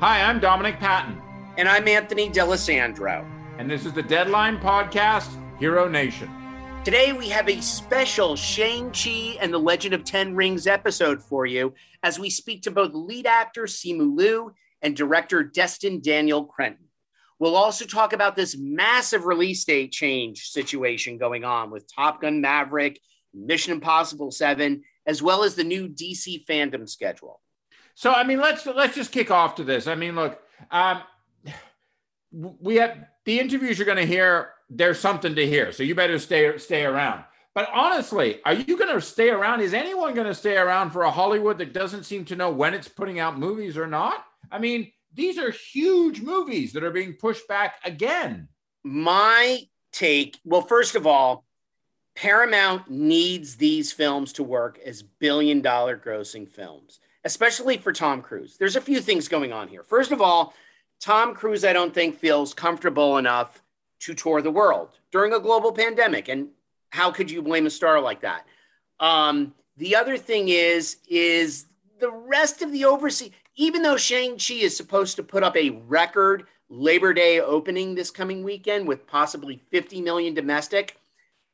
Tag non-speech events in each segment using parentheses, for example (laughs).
Hi, I'm Dominic Patten. And I'm Anthony D'Alessandro. And this is the Deadline Podcast, Hero Nation. Today we have a special Shang-Chi and the Legend of Ten Rings episode for you as we speak to both lead actor Simu Liu and director Destin Daniel Cretton. We'll also talk about this massive release date change situation going on with Top Gun Maverick, Mission Impossible 7, as well as the new DC FanDome schedule. So, I mean, let's let's just kick off to this. I mean, look, um, we have the interviews you're going to hear. There's something to hear, so you better stay stay around. But honestly, are you going to stay around? Is anyone going to stay around for a Hollywood that doesn't seem to know when it's putting out movies or not? I mean, these are huge movies that are being pushed back again. My take, well, first of all, Paramount needs these films to work as billion dollar grossing films, especially for Tom Cruise. There's a few things going on here. First of all, Tom Cruise, I don't think, feels comfortable enough to tour the world during a global pandemic. And how could you blame a star like that? Um, the other thing is, is the rest of the overseas, even though Shang-Chi is supposed to put up a record Labor Day opening this coming weekend with possibly 50 million domestic,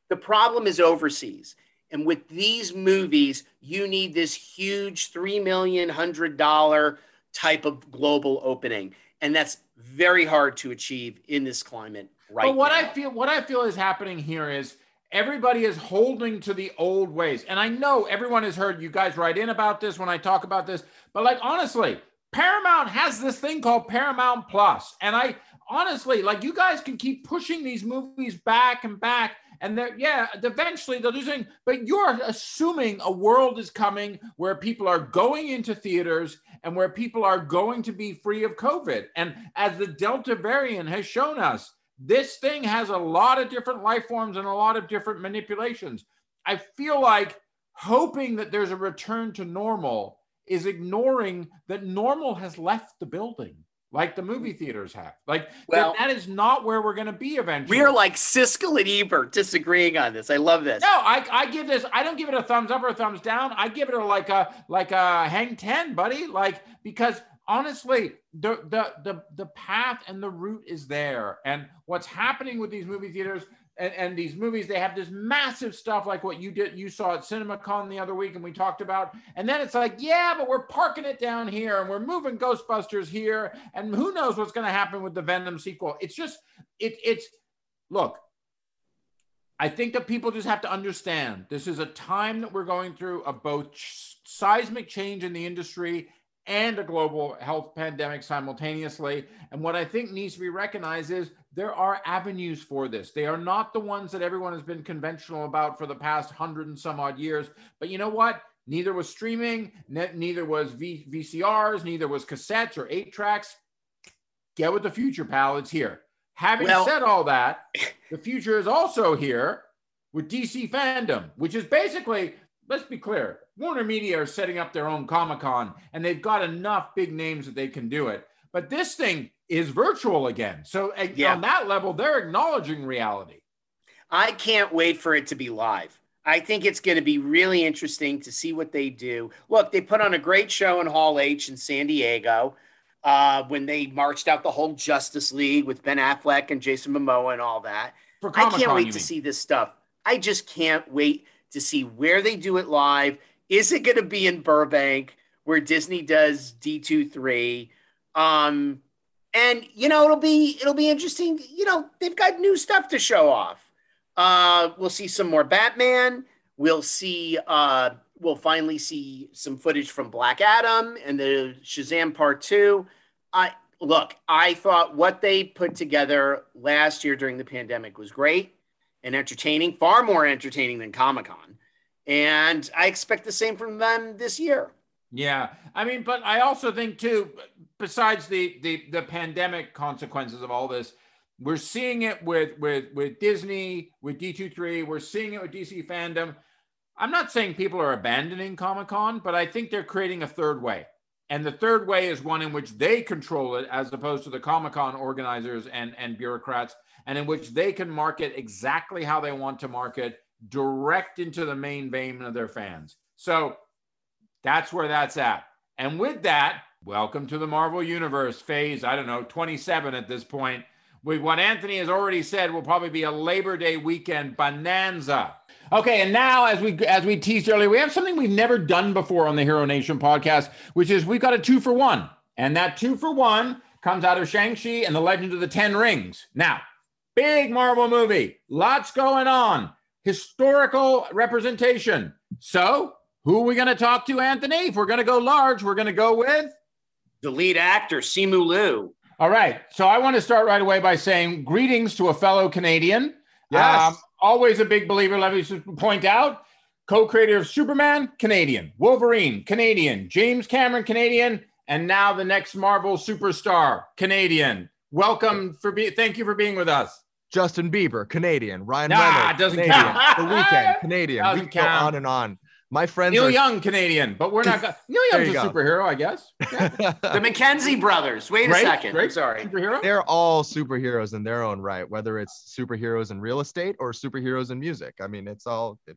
the problem is overseas. And with these movies, you need this huge $3 million, $100 type of global opening. And that's very hard to achieve in this climate right but what now. I feel what I feel is happening here is everybody is holding to the old ways. And I know everyone has heard you guys write in about this when I talk about this, but like honestly, Paramount has this thing called Paramount Plus. And I honestly, like you guys can keep pushing these movies back and back. And they're, yeah, eventually they'll do something, but you're assuming a world is coming where people are going into theaters and where people are going to be free of COVID. And as the Delta variant has shown us, this thing has a lot of different life forms and a lot of different manipulations. I feel like hoping that there's a return to normal is ignoring that normal has left the building like the movie theaters have. Like well, that, that is not where we're going to be eventually. We are like Siskel and Ebert disagreeing on this. I love this. No, I, I give this. I don't give it a thumbs up or a thumbs down. I give it a like a like a hang ten, buddy. Like because honestly, the the the the path and the route is there. And what's happening with these movie theaters and, and these movies, they have this massive stuff like what you did, you saw at CinemaCon the other week, and we talked about. And then it's like, yeah, but we're parking it down here, and we're moving Ghostbusters here, and who knows what's going to happen with the Venom sequel? It's just, it, it's look. I think that people just have to understand this is a time that we're going through of both seismic change in the industry and a global health pandemic simultaneously. And what I think needs to be recognized is there are avenues for this. They are not the ones that everyone has been conventional about for the past hundred and some odd years. But you know what? Neither was streaming, ne- neither was v- VCRs, neither was cassettes or eight tracks. Get with the future, pal. It's here. Having well, said all that, the future is also here with DC FanDome, which is basically let's be clear Warner Media are setting up their own Comic Con and they've got enough big names that they can do it. But this thing is virtual again. So, yeah. on that level, they're acknowledging reality. I can't wait for it to be live. I think it's going to be really interesting to see what they do. Look, they put on a great show in Hall H in San Diego uh, when they marched out the whole Justice League with Ben Affleck and Jason Momoa and all that. I can't wait to see this stuff. I just can't wait to see where they do it live. Is it going to be in Burbank where Disney does D23? Um, and you know it'll be it'll be interesting. You know they've got new stuff to show off. Uh, we'll see some more Batman. We'll see. Uh, we'll finally see some footage from Black Adam and the Shazam Part Two. I look. I thought what they put together last year during the pandemic was great and entertaining, far more entertaining than Comic Con. And I expect the same from them this year. Yeah, I mean, but I also think too, besides the the the pandemic consequences of all this, we're seeing it with with with Disney, with D23, we're seeing it with DC FanDome. I'm not saying people are abandoning Comic Con, but I think they're creating a third way. And the third way is one in which they control it as opposed to the Comic Con organizers and, and bureaucrats and in which they can market exactly how they want to market direct into the main vein of their fans. So that's where that's at. And with that, Welcome to the Marvel Universe phase, I don't know, 27 at this point. With what Anthony has already said will probably be a Labor Day weekend bonanza. Okay, and now as we as we teased earlier, we have something we've never done before on the Hero Nation podcast, which is we've got a two for one. And that two for one comes out of Shang-Chi and the Legend of the Ten Rings. Now, big Marvel movie, lots going on, historical representation. So, who are we going to talk to, Anthony? If we're going to go large, we're going to go with the lead actor, Simu Liu. All right. So I want to start right away by saying greetings to a fellow Canadian. Yes. Um, always a big believer, let me just point out. Co-creator of Superman, Canadian. Wolverine, Canadian. James Cameron, Canadian. And now the next Marvel superstar, Canadian. Welcome for be thank you for being with us. Justin Bieber, Canadian. Ryan nah, Reynolds, doesn't Canadian. count. the Weeknd, (laughs) Canadian. Doesn't we go count. on and on. My friends Neil are Young, Canadian, but we're not. Go- (laughs) Neil There Young's a go. superhero, I guess. Yeah. (laughs) The McKenzie brothers. Wait Great, a second. great I'm sorry. Superhero. they're all superheroes in their own right, whether it's superheroes in real estate or superheroes in music. I mean, it's all. It,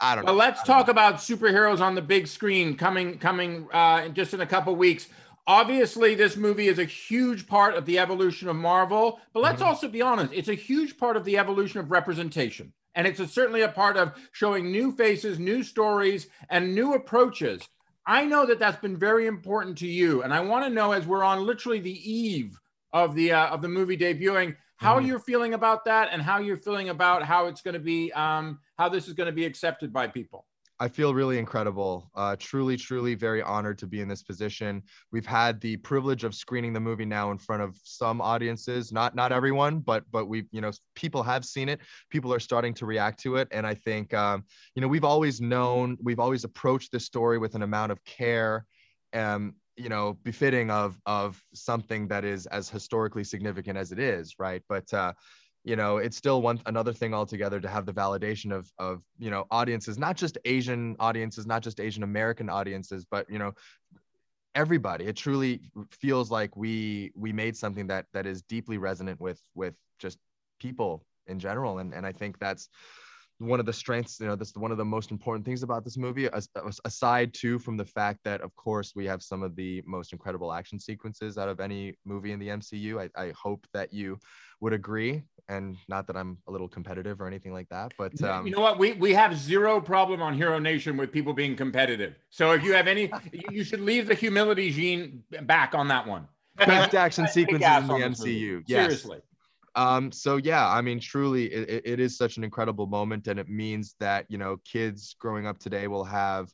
I don't know. Let's don't talk about superheroes on the big screen coming coming uh, in just in a couple weeks. Obviously, this movie is a huge part of the evolution of Marvel, but let's Mhm. also be honest, it's a huge part of the evolution of representation. And it's a, certainly a part of showing new faces, new stories, and new approaches. I know that that's been very important to you, and I want to know as we're on literally the eve of the uh, of the movie debuting, how Mhm. you're feeling about that, and how you're feeling about how it's going to be, um, how this is going to be accepted by people. I feel really incredible. Uh, truly, truly very honored to be in this position. We've had the privilege of screening the movie now in front of some audiences, not not everyone, but but we you know people have seen it. People are starting to react to it, and I think um, you know we've always known, we've always approached this story with an amount of care, um, you know, befitting of of something that is as historically significant as it is, right? But uh, you know it's still one another thing altogether to have the validation of of you know audiences not just asian audiences not just asian american audiences but you know everybody. It truly feels like we we made something that that is deeply resonant with with just people in general. And and i think that's one of the strengths you know that's one of the most important things about this movie as, as- aside too from the fact that of course we have some of the most incredible action sequences out of any movie in the mcu i, I hope that you would agree and not that i'm a little competitive or anything like that but um, you know what? We we have zero problem on Hero Nation with people being competitive. So if you have any, (laughs) you- should leave the humility gene back on that one. best action (laughs) sequences in the on this movie. mcu yes Seriously. Um so yeah i mean truly it, it- is such an incredible moment and it means that you know kids growing up today will have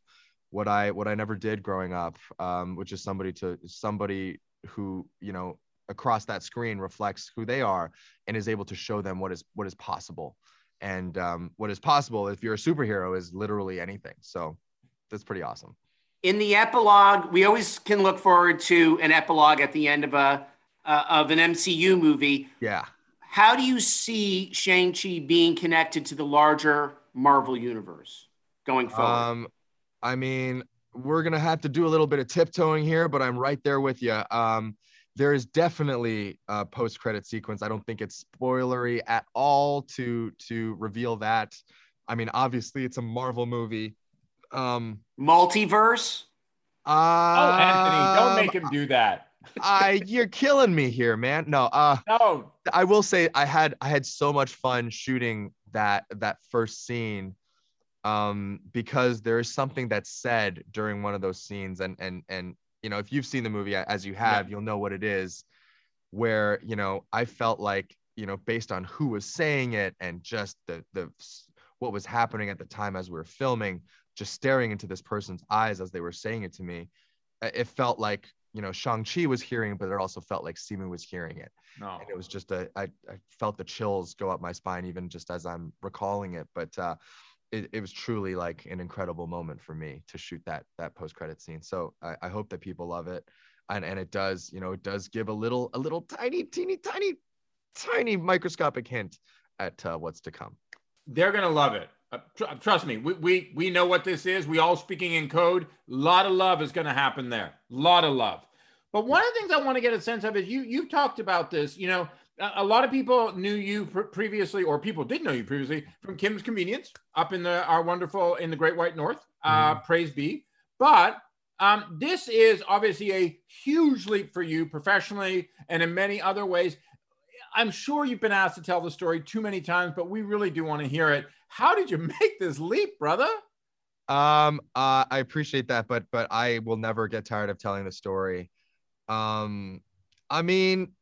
what i what i never did growing up um which is somebody to somebody who you know across that screen reflects who they are and is able to show them what is what is possible. And um what is possible if you're a superhero is literally anything. So that's pretty awesome. In the epilogue, we always can look forward to an epilogue at the end of a uh, of an MCU movie. yeah How do you see Shang-Chi being connected to the larger Marvel universe going forward? Um, I mean, we're gonna have to do a little bit of tiptoeing here, but I'm right there with you. Um, there is definitely a post-credit sequence. I don't think it's spoilery at all to to reveal that. I mean, obviously, it's a Marvel movie. Um, Multiverse? uh, Oh, Anthony, don't make him do that. I, you're killing me here, man. No, uh, No. I will say I had I had so much fun shooting that that first scene um because there is something that's said during one of those scenes and and and you know if you've seen the movie as you have you'll know what it is where you know I felt like you know based on who was saying it and just the the what was happening at the time as we were filming just staring into this person's eyes as they were saying it to me it felt like you know Shang-Chi was hearing but it also felt like Simu was hearing it. No. and it was just a I, I felt the chills go up my spine even just as i'm recalling it. But uh it, it was truly like an incredible moment for me to shoot that that post-credit scene. So I, I hope that people love it. And and it does you know it does give a little a little tiny teeny tiny tiny microscopic hint at uh, what's to come. They're gonna love it. Uh, tr- trust me. We, we we know what this is. We all speaking in code. A lot of love is gonna happen there. A lot of love. But one of the things I want to get a sense of is you you've talked about this. You know, a, a lot of people knew you pr- previously, or people did know you previously from Kim's Convenience up in the our wonderful in the Great White North. Uh, Praise be. But Um, this is obviously a huge leap for you professionally and in many other ways. I'm sure you've been asked to tell the story too many times, but we really do want to hear it. How did you make this leap, brother? Um, uh, I appreciate that, but but I will never get tired of telling the story. Um, I mean,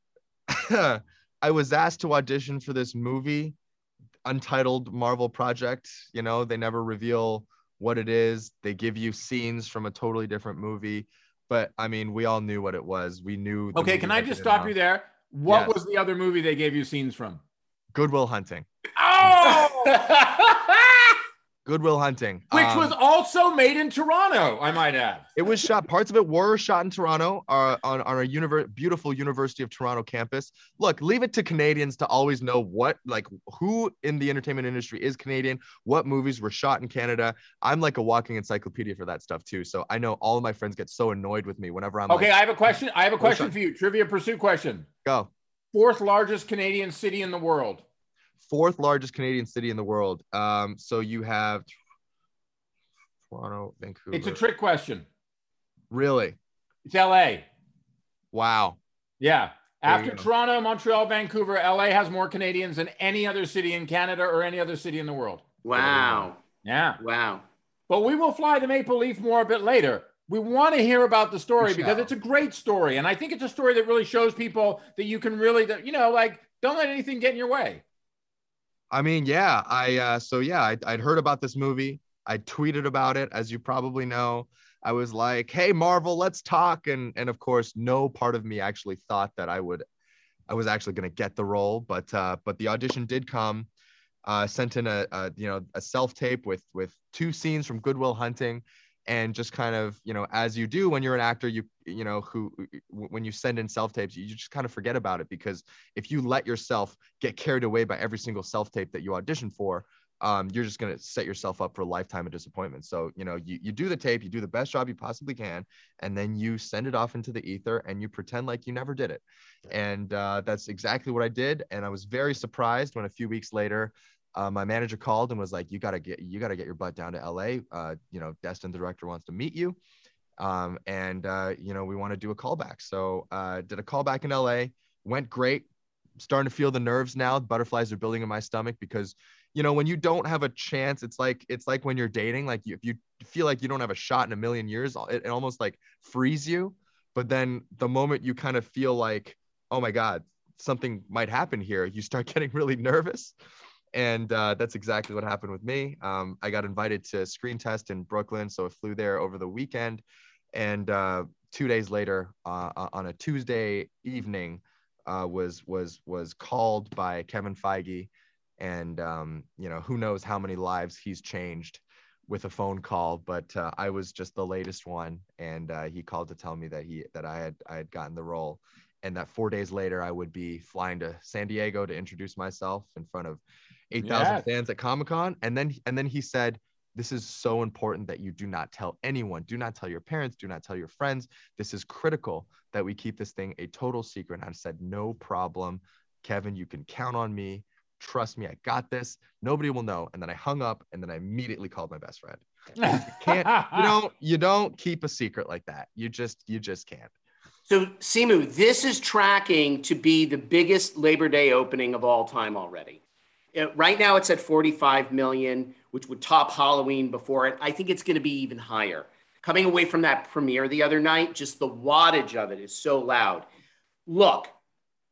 (laughs) I was asked to audition for this movie, untitled Marvel project. You know, they never reveal what it is. They give you scenes from a totally different movie, but I mean, we all knew what it was. We knew. Okay, can I just stop you there? What yes. was the other movie they gave you scenes from? Good Will Hunting. Oh! (laughs) Good Will Hunting, which um, was also made in Toronto, I might add. It was shot. Parts of it were shot in Toronto, uh, on on a univer- beautiful University of Toronto campus. Look, leave it to Canadians to always know what, like, who in the entertainment industry is Canadian, what movies were shot in Canada. I'm like a walking encyclopedia for that stuff too. So I know all of my friends get so annoyed with me whenever I'm. Okay, like, I have a question. I have a question for you. Trivia pursuit question. Go. Fourth largest Canadian city in the world fourth largest Canadian city in the world. Um, so you have Toronto, Vancouver. It's a trick question. Really? It's LA. Wow. Yeah. After Toronto, Montreal, Vancouver, LA has more Canadians than any other city in Canada or any other city in the world. Wow. Yeah. Wow. But we will fly the Maple Leaf more a bit later. We want to hear about the story because it's a great story. And I think it's a story that really shows people that you can really, you know, like, don't let anything get in your way. I mean, yeah, I uh, so yeah, I, I'd heard about this movie. I tweeted about it, as you probably know. I was like, "Hey, Marvel, let's talk," and and of course, no part of me actually thought that I would, I was actually going to get the role, but uh, but the audition did come. Uh, sent in a, a you know a self tape with with two scenes from Good Will Hunting, and just kind of you know as you do when you're an actor you you know who when you send in self tapes you just kind of forget about it because if you let yourself get carried away by every single self tape that you audition for um, you're just going to set yourself up for a lifetime of disappointment. So you know you, you do the tape you do the best job you possibly can and then you send it off into the ether and you pretend like you never did it. And uh, that's exactly what i did and i was very surprised when a few weeks later uh, my manager called and was like, "You gotta get you gotta get your butt down to LA. Uh, you know, Destin, the director, wants to meet you, um, and uh, you know we want to do a callback." So uh, did a callback in LA. Went great. Starting to feel the nerves now. Butterflies are building in my stomach because you know when you don't have a chance, it's like it's like when you're dating. Like you, if you feel like you don't have a shot in a million years, it, it almost like frees you. But then the moment you kind of feel like, oh my god, something might happen here, you start (laughs) getting really nervous and uh, that's exactly what happened with me. Um, I got invited to screen test in Brooklyn, so I flew there over the weekend, and uh, two days later, uh, on a Tuesday evening, uh, was was was called by Kevin Feige, and um, you know who knows how many lives he's changed with a phone call, but uh, I was just the latest one, and uh, he called to tell me that he that I had I had gotten the role, and that four days later I would be flying to San Diego to introduce myself in front of 8,000 fans at Comic Con. And then, and then he said, this is so important that you do not tell anyone. Do not tell your parents. Do not tell your friends. This is critical that we keep this thing a total secret. And I said, no problem. Kevin, you can count on me. Trust me, I got this. Nobody will know. And then I hung up and then I immediately called my best friend. (laughs) You can't, you don't, you don't keep a secret like that. You just, you just can't. So, Simu, this is tracking to be the biggest Labor Day opening of all time already right now it's at 45 million, which would top Halloween before it. I think it's going to be even higher. Coming away from that premiere the other night, just the wattage of it is so loud. Look,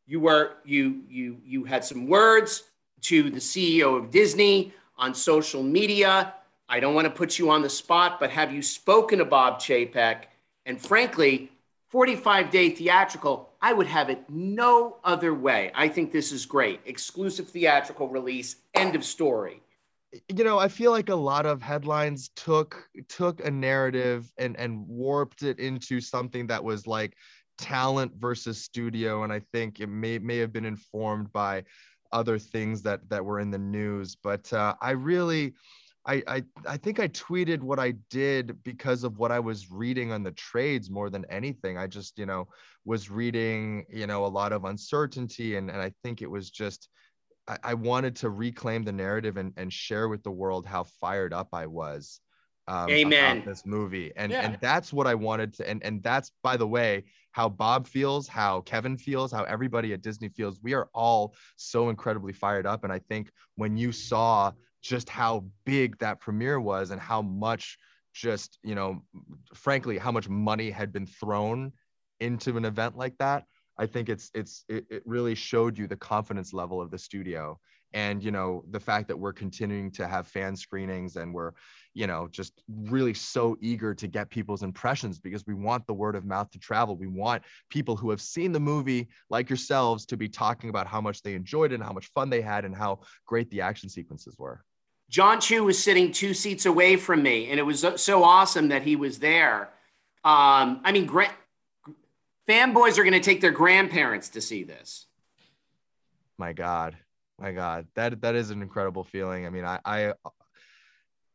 you were you you you had some words to the CEO of Disney on social media. I don't want to put you on the spot, but have you spoken to Bob Chapek? And frankly, 45 day theatrical, I would have it no other way. I think this is great. Exclusive theatrical release, end of story. You know, I feel like a lot of headlines took took a narrative and and warped it into something that was like talent versus studio and I think it may may have been informed by other things that that were in the news, but uh, I really I, I I think I tweeted what I did because of what I was reading on the trades more than anything. I just, you know, was reading, you know, a lot of uncertainty and, and I think it was just I, I wanted to reclaim the narrative and, and share with the world how fired up I was um, Amen. about this movie, and Yeah. and that's what I wanted to, and and that's by the way how Bob feels, how Kevin feels, how everybody at Disney feels. We are all so incredibly fired up, and I think when you saw just how big that premiere was and how much just you know frankly how much money had been thrown into an event like that i think it's it's it, it really showed you the confidence level of the studio. And you know the fact that we're continuing to have fan screenings and we're you know just really so eager to get people's impressions because we want the word of mouth to travel. We want people who have seen the movie like yourselves to be talking about how much they enjoyed it and how much fun they had and how great the action sequences were Jon Chu was sitting two seats away from me, and it was so- so awesome that he was there. Um, I mean, gra- fanboys are going to take their grandparents to see this. my god my god that that is an incredible feeling i mean i i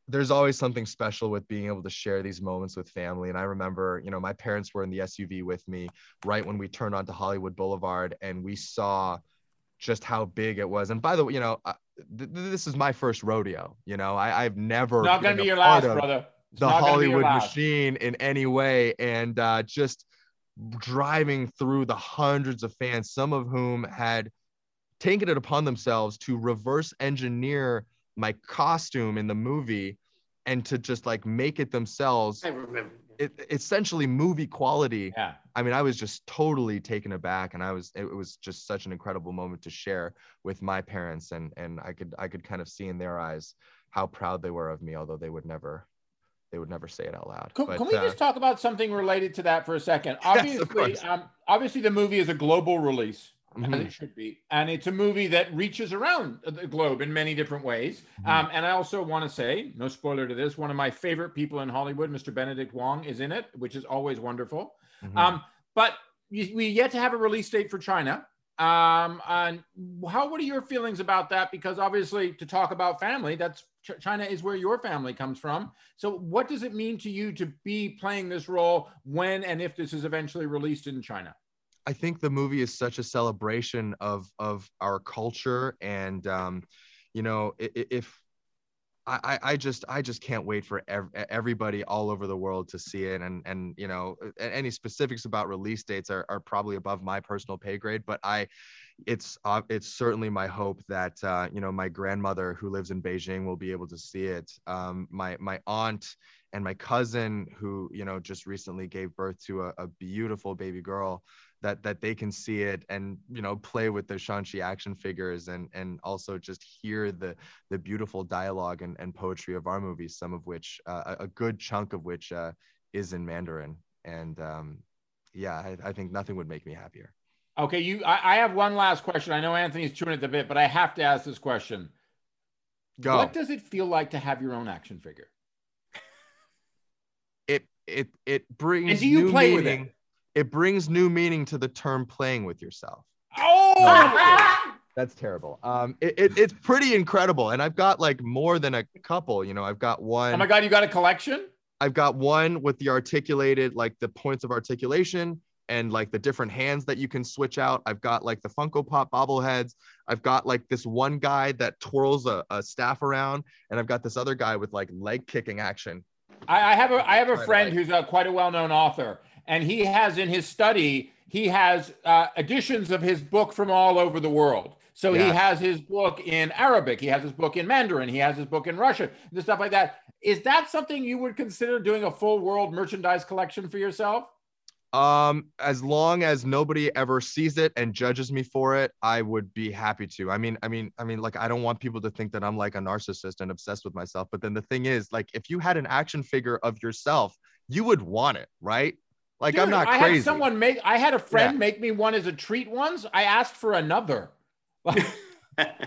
there's always something special with being able to share these moments with family and i remember you know my parents were in the suv with me right when we turned onto hollywood boulevard and we saw just how big it was and by the way you know uh, th- th- this is my first rodeo you know I, i've never Not gonna been be your last, brother. It's the not gonna be your Hollywood machine in any way. And uh, just driving through the hundreds of fans, some of whom had taken it upon themselves to reverse engineer my costume in the movie and to just like make it themselves I remember. it, essentially movie quality Yeah. i mean i was just totally taken aback and i was it was just such an incredible moment to share with my parents and and i could i could kind of see in their eyes how proud they were of me although they would never they would never say it out loud Can, But, can we uh, just talk about something related to that for a second? (laughs) Obviously, course. um, obviously the movie is a global release, mhm, it should be, and it's a movie that reaches around the globe in many different ways. Mhm. Um, and I also want to say, no spoiler to this, one of my favorite people in Hollywood, Mr. Benedict Wong, is in it, which is always wonderful. mhm. Um, but we we yet to have a release date for China. Um, and how what are your feelings about that? Because obviously, to talk about family, that's Ch- China is where your family comes from. So, what does it mean to you to be playing this role when and if this is eventually released in China? I think the movie is such a celebration of of our culture, and um, you know, if I, I I just I just can't wait for ev- everybody all over the world to see it, and and you know, any specifics about release dates are, are probably above my personal pay grade, but I, it's uh, it's certainly my hope that uh, you know my grandmother who lives in Beijing will be able to see it. Um, my my aunt and my cousin who you know just recently gave birth to a, a beautiful baby girl that that they can see it and you know play with the Shang-Chi action figures and and also just hear the the beautiful dialogue and, and poetry of our movies some of which uh, a good chunk of which uh, is in Mandarin and um, yeah I, I think nothing would make me happier Okay, you. I, I have one last question. I know Anthony's chewing at the bit, but I have to ask this question. go What does it feel like to have your own action figure? it it it brings And do you new play with it? It brings new meaning to the term playing with yourself Oh, That's terrible. Um, it, it, it's pretty incredible, and I've got like more than a couple. You know, I've got one. oh my God! You got a collection? I've got one with the articulated, like the points of articulation and like the different hands that you can switch out. I've got like the Funko Pop bobbleheads. I've got like this one guy that twirls a, a staff around, and I've got this other guy with like leg kicking action. I, I have a I have a friend who's a, quite a well-known author, and he has in his study he has uh, editions of his book from all over the world. So he has his book in Arabic, he has his book in Mandarin, he has his book in Russian, and stuff like that. Is that something you would consider doing a full world merchandise collection for yourself? Um, as long as nobody ever sees it and judges me for it, I would be happy to. I mean, I mean, I mean, like I don't want people to think that I'm like a narcissist and obsessed with myself. But then the thing is, like, if you had an action figure of yourself, you would want it, right? Like I'm Dude, not I crazy. had someone make. I had a friend Yeah. make me one as a treat once. I asked for another. (laughs) Like, (laughs)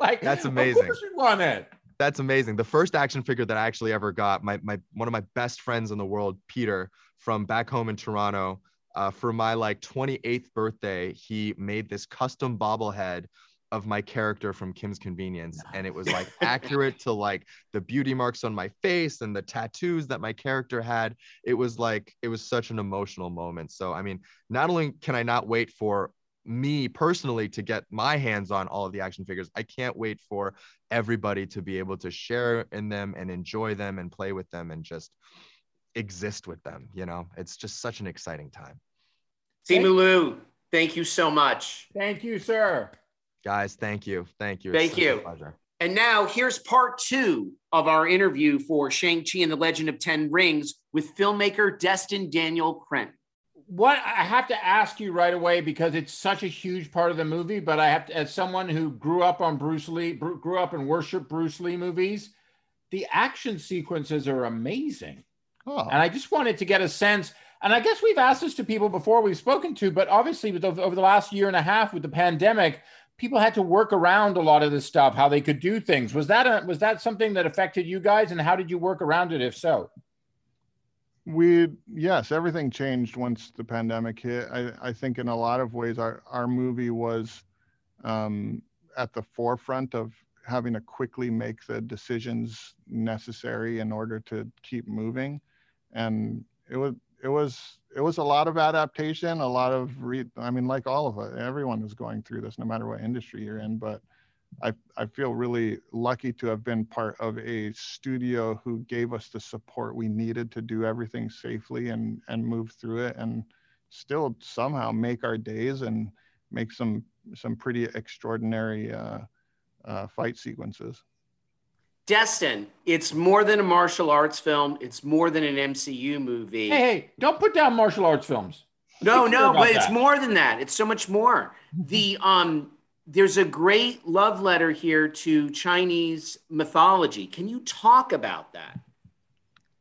like That's Of amazing. course you want it. That's amazing. The first action figure that I actually ever got, my my one of my best friends in the world, Peter, from back home in Toronto, uh, for my like 28th birthday, he made this custom bobblehead of my character from Kim's Convenience, and it was (laughs) like accurate to like the beauty marks on my face and the tattoos that my character had. It was like it was such an emotional moment. So I mean, not only can I not wait for me personally to get my hands on all of the action figures. I can't wait for everybody to be able to share in them and enjoy them and play with them and just exist with them. You know, it's just such an exciting time. Simu Liu, thank you so much. Thank you, sir. Guys, thank you. Thank you. Thank you. pleasure. And now here's part two of our interview for Shang-Chi and the Legend of Ten Rings with filmmaker Destin Daniel Cretton. What I have to ask you right away because it's such a huge part of the movie, but I have to, as someone who grew up on Bruce Lee, grew up and worshiped Bruce Lee movies, the action sequences are amazing. Oh. And I just wanted to get a sense. And I guess we've asked this to people before we've spoken to, but obviously, with the, over the last year and a half with the pandemic, people had to work around a lot of this stuff, how they could do things. Was that a, was that something that affected you guys, and how did you work around it, if so? We yes, everything changed once the pandemic hit. I, I think in a lot of ways, our our movie was um, at the forefront of having to quickly make the decisions necessary in order to keep moving and it was it was it was a lot of adaptation a lot of re i mean like all of it everyone is going through this no matter what industry you're in but i i feel really lucky to have been part of a studio who gave us the support we needed to do everything safely and and move through it and still somehow make our days and make some some pretty extraordinary uh, uh, fight sequences Destin, it's more than a martial arts film. It's more than an MCU movie. Hey, hey, don't put down martial arts films. No, no, but that. it's more than that. It's so much more. (laughs) The um there's a great love letter here to Chinese mythology. Can you talk about that?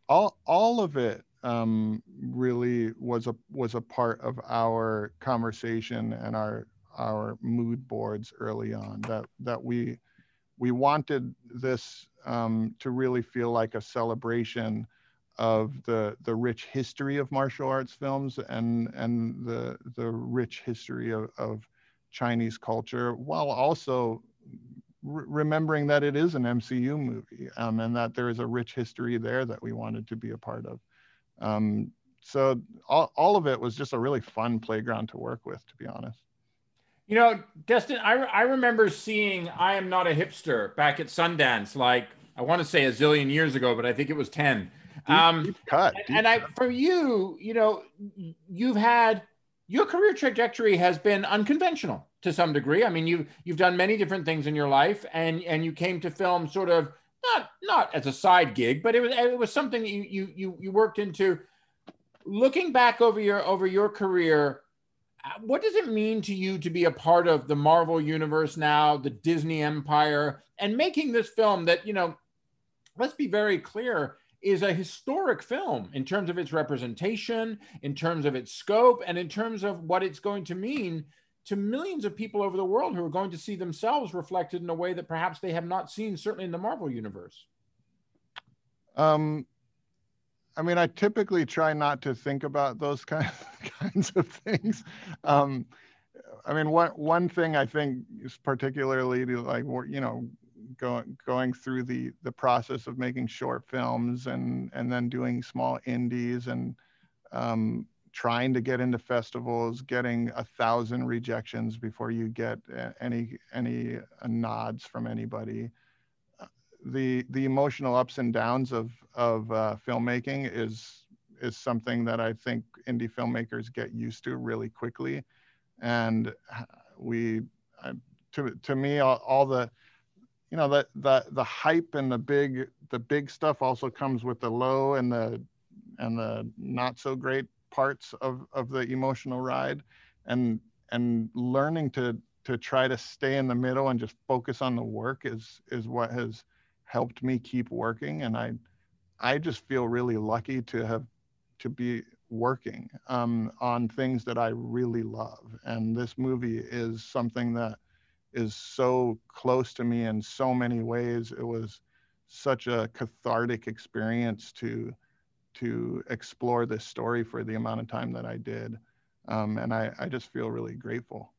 All all of it um really was a was a part of our conversation and our our mood boards early on that that we we wanted this um, to really feel like a celebration of the the rich history of martial arts films and and the the rich history of, of Chinese culture, while also re- remembering that it is an MCU movie um, and that there is a rich history there that we wanted to be a part of. Um, so all, all of it was just a really fun playground to work with, to be honest. You know, Destin, I, I remember seeing I Am Not a Hipster back at Sundance, like I want to say a zillion years ago, but I think it was 10. Deep, um, deep cut. Deep and I, for you, you know, you've had your career trajectory has been unconventional to some degree. I mean, you've you've done many different things in your life, and and you came to film sort of not not as a side gig, but it was it was something you you you you worked into. Looking back over your over your career, what does it mean to you to be a part of the Marvel universe now, the Disney empire, and making this film that, you know, let's be very clear, is a historic film in terms of its representation, in terms of its scope, and in terms of what it's going to mean to millions of people over the world who are going to see themselves reflected in a way that perhaps they have not seen, certainly in the Marvel universe? Um, I mean, I typically try not to think about those (laughs) kind of, kinds of things. Um, I mean, one one thing I think is particularly like you know going going through the the process of making short films and and then doing small indies and um, trying to get into festivals, getting a thousand rejections before you get any any nods from anybody. The the emotional ups and downs of of uh, filmmaking is is something that I think indie filmmakers get used to really quickly, and we uh, to to me all, all the you know the the the hype and the big the big stuff also comes with the low and the and the not so great parts of of the emotional ride. And and learning to to try to stay in the middle and just focus on the work is is what has helped me keep working. And i i just feel really lucky to have to be working um, on things that i really love. And this movie is something that is so close to me in so many ways. It was such a cathartic experience to to explore this story for the amount of time that i did. Um, and I, I just feel really grateful.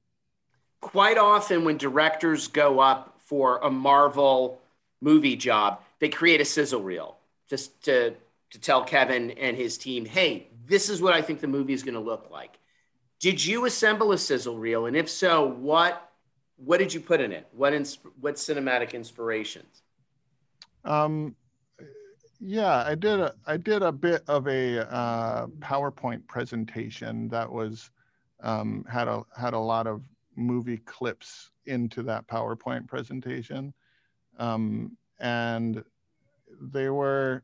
Quite often when directors go up for a marvel movie job, they create a sizzle reel just to to tell Kevin and his team, hey, this is what I think the movie is going to look like. Did you assemble a sizzle reel, and if so, what what did you put in it? What ins- what cinematic inspirations? Um, yeah, I did. A, I did a bit of a uh, PowerPoint presentation that was um, had a had a lot of movie clips into that PowerPoint presentation, um, and they were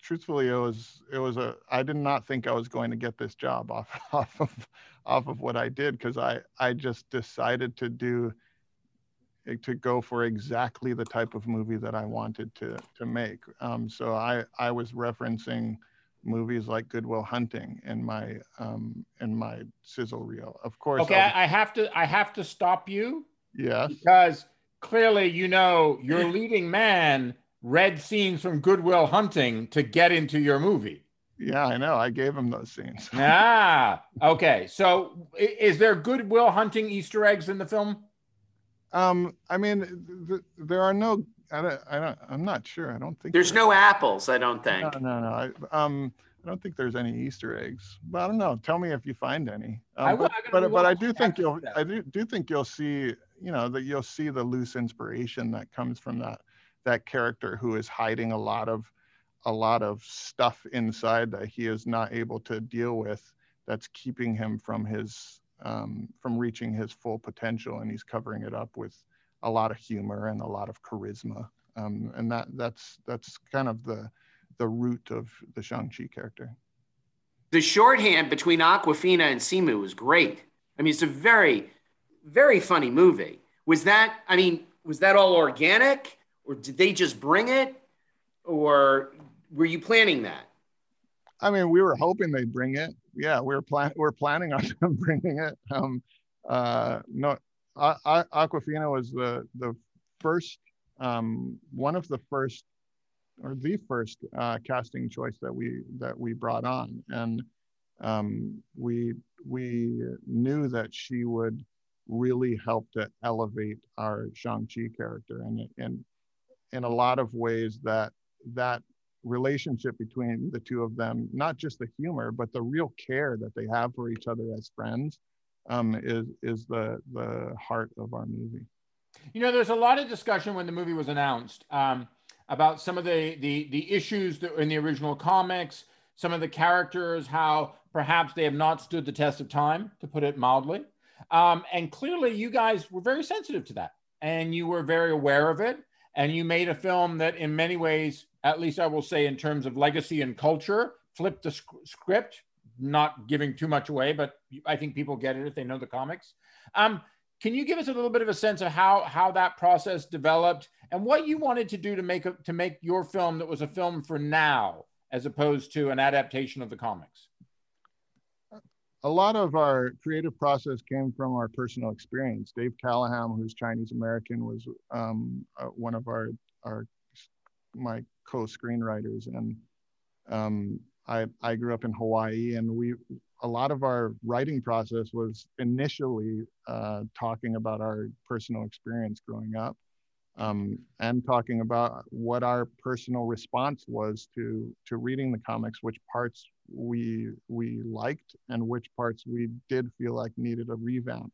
truthfully it was it was a I did not think I was going to get this job (laughs) off off of off of what I did because I I just decided to do to go for exactly the type of movie that I wanted to to make. Um, so I I was referencing movies like Good Will Hunting in my um, in my sizzle reel. Of course. Okay, I, I have to I have to stop you. Yes. Because clearly, you know, your (laughs) leading man read scenes from Good Will Hunting to get into your movie. Yeah, I know. I gave him those scenes. (laughs) ah, okay. So, is there Good Will Hunting Easter eggs in the film? Um, I mean, th- there are no. I don't, I don't. I'm not sure. I don't think there's no apples. I don't think. No, no, no. I, um, I don't think there's any Easter eggs. But I don't know. Tell me if you find any. Um, I will, but but, but I do think you'll. I do, do think you'll see. You know that you'll see the loose inspiration that comes from that that character who is hiding a lot of a lot of stuff inside that he is not able to deal with that's keeping him from his um, from reaching his full potential and he's covering it up with a lot of humor and a lot of charisma um, and that that's that's kind of the the root of the Shang-Chi character. The shorthand between Awkwafina and Simu was great. I mean, it's a very, very funny movie. Was that, I mean, was that all organic or did they just bring it or were you planning that? I mean, we were hoping they'd bring it. Yeah, we are plan we are planning on (laughs) them bringing it. Um, uh, no, Awkwafina was the the first um, one of the first or the first uh, casting choice that we that we brought on, and um, we we knew that she would really help to elevate our Shang Chi character, and and in a lot of ways that that relationship between the two of them, not just the humor, but the real care that they have for each other as friends, um, is is the the heart of our movie. You know, there's a lot of discussion when the movie was announced um, about some of the the the issues that in the original comics, some of the characters, how perhaps they have not stood the test of time, to put it mildly. Um, and clearly, you guys were very sensitive to that, and you were very aware of it and you made a film that in many ways at least i will say in terms of legacy and culture flipped the sc- script not giving too much away but i think people get it if they know the comics. Um, can you give us a little bit of a sense of how how that process developed and what you wanted to do to make a, to make your film that was a film for now as opposed to an adaptation of the comics a lot of our creative process came from our personal experience. Dave Callaham, who's Chinese American, was um, uh, one of our our my co-screenwriters, and um, I I grew up in Hawaii, and we a lot of our writing process was initially uh, talking about our personal experience growing up, um, and talking about what our personal response was to to reading the comics, which parts we we liked and which parts we did feel like needed a revamp.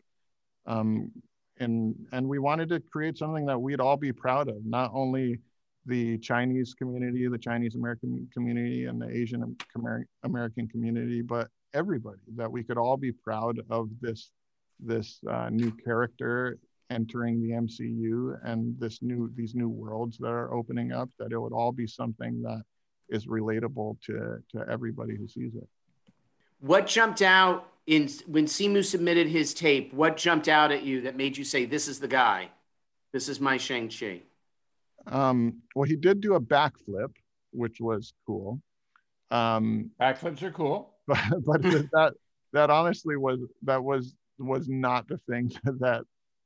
Um, and and we wanted to create something that we'd all be proud of, not only the Chinese community, the Chinese American community, and the Asian American community, but everybody that we could all be proud of this this uh, new character entering the MCU and this new these new worlds that are opening up. That it would all be something that is relatable to to everybody who sees it. What jumped out in when Simu submitted his tape? What jumped out at you that made you say, "This is the guy. This is my Shang Chi"? Um, well, he did do a backflip, which was cool. Um, Backflips are cool, (laughs) but, but that that honestly was that was was not the thing (laughs) that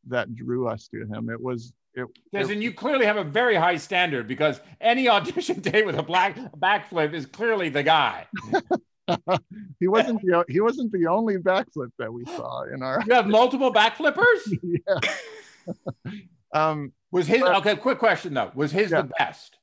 that drew us to him. It was it, yes, and you clearly have a very high standard because any (laughs) audition tape with a black backflip is clearly the guy. (laughs) he wasn't the he wasn't the only backflip that we saw in our. You have multiple backflippers. (laughs) yeah. um, was his but, okay? Quick question though: Was his yeah. the best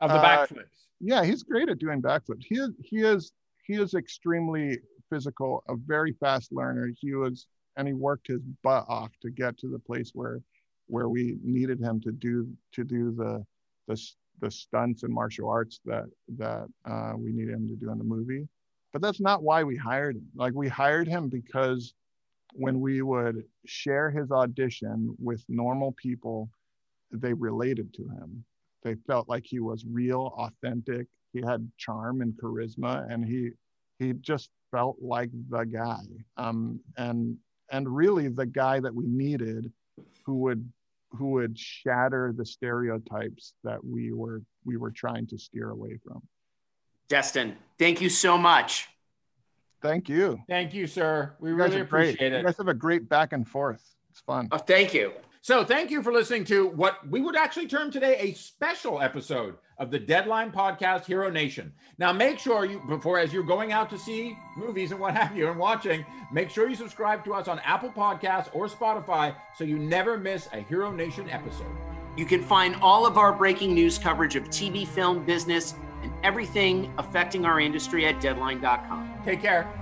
of the uh, backflips? Yeah, he's great at doing backflips. He is he is he is extremely physical, a very fast learner. He was, and he worked his butt off to get to the place where, where we needed him to do to do the the the stunts and martial arts that that uh, we needed him to do in the movie. But that's not why we hired him. Like we hired him because when we would share his audition with normal people, they related to him. They felt like he was real, authentic. He had charm and charisma, and he he just felt like the guy. Um, and and really the guy that we needed, who would who would shatter the stereotypes that we were we were trying to steer away from. Destin, thank you so much. Thank you. Thank you, sir. We really appreciate great. it. You guys have a great back and forth. It's fun. Oh, thank you. So, thank you for listening to what we would actually term today a special episode of the Deadline Podcast Hero Nation. Now, make sure you, before as you're going out to see movies and what have you and watching, make sure you subscribe to us on Apple Podcasts or Spotify so you never miss a Hero Nation episode. You can find all of our breaking news coverage of TV, film, business, and everything affecting our industry at deadline.com. Take care.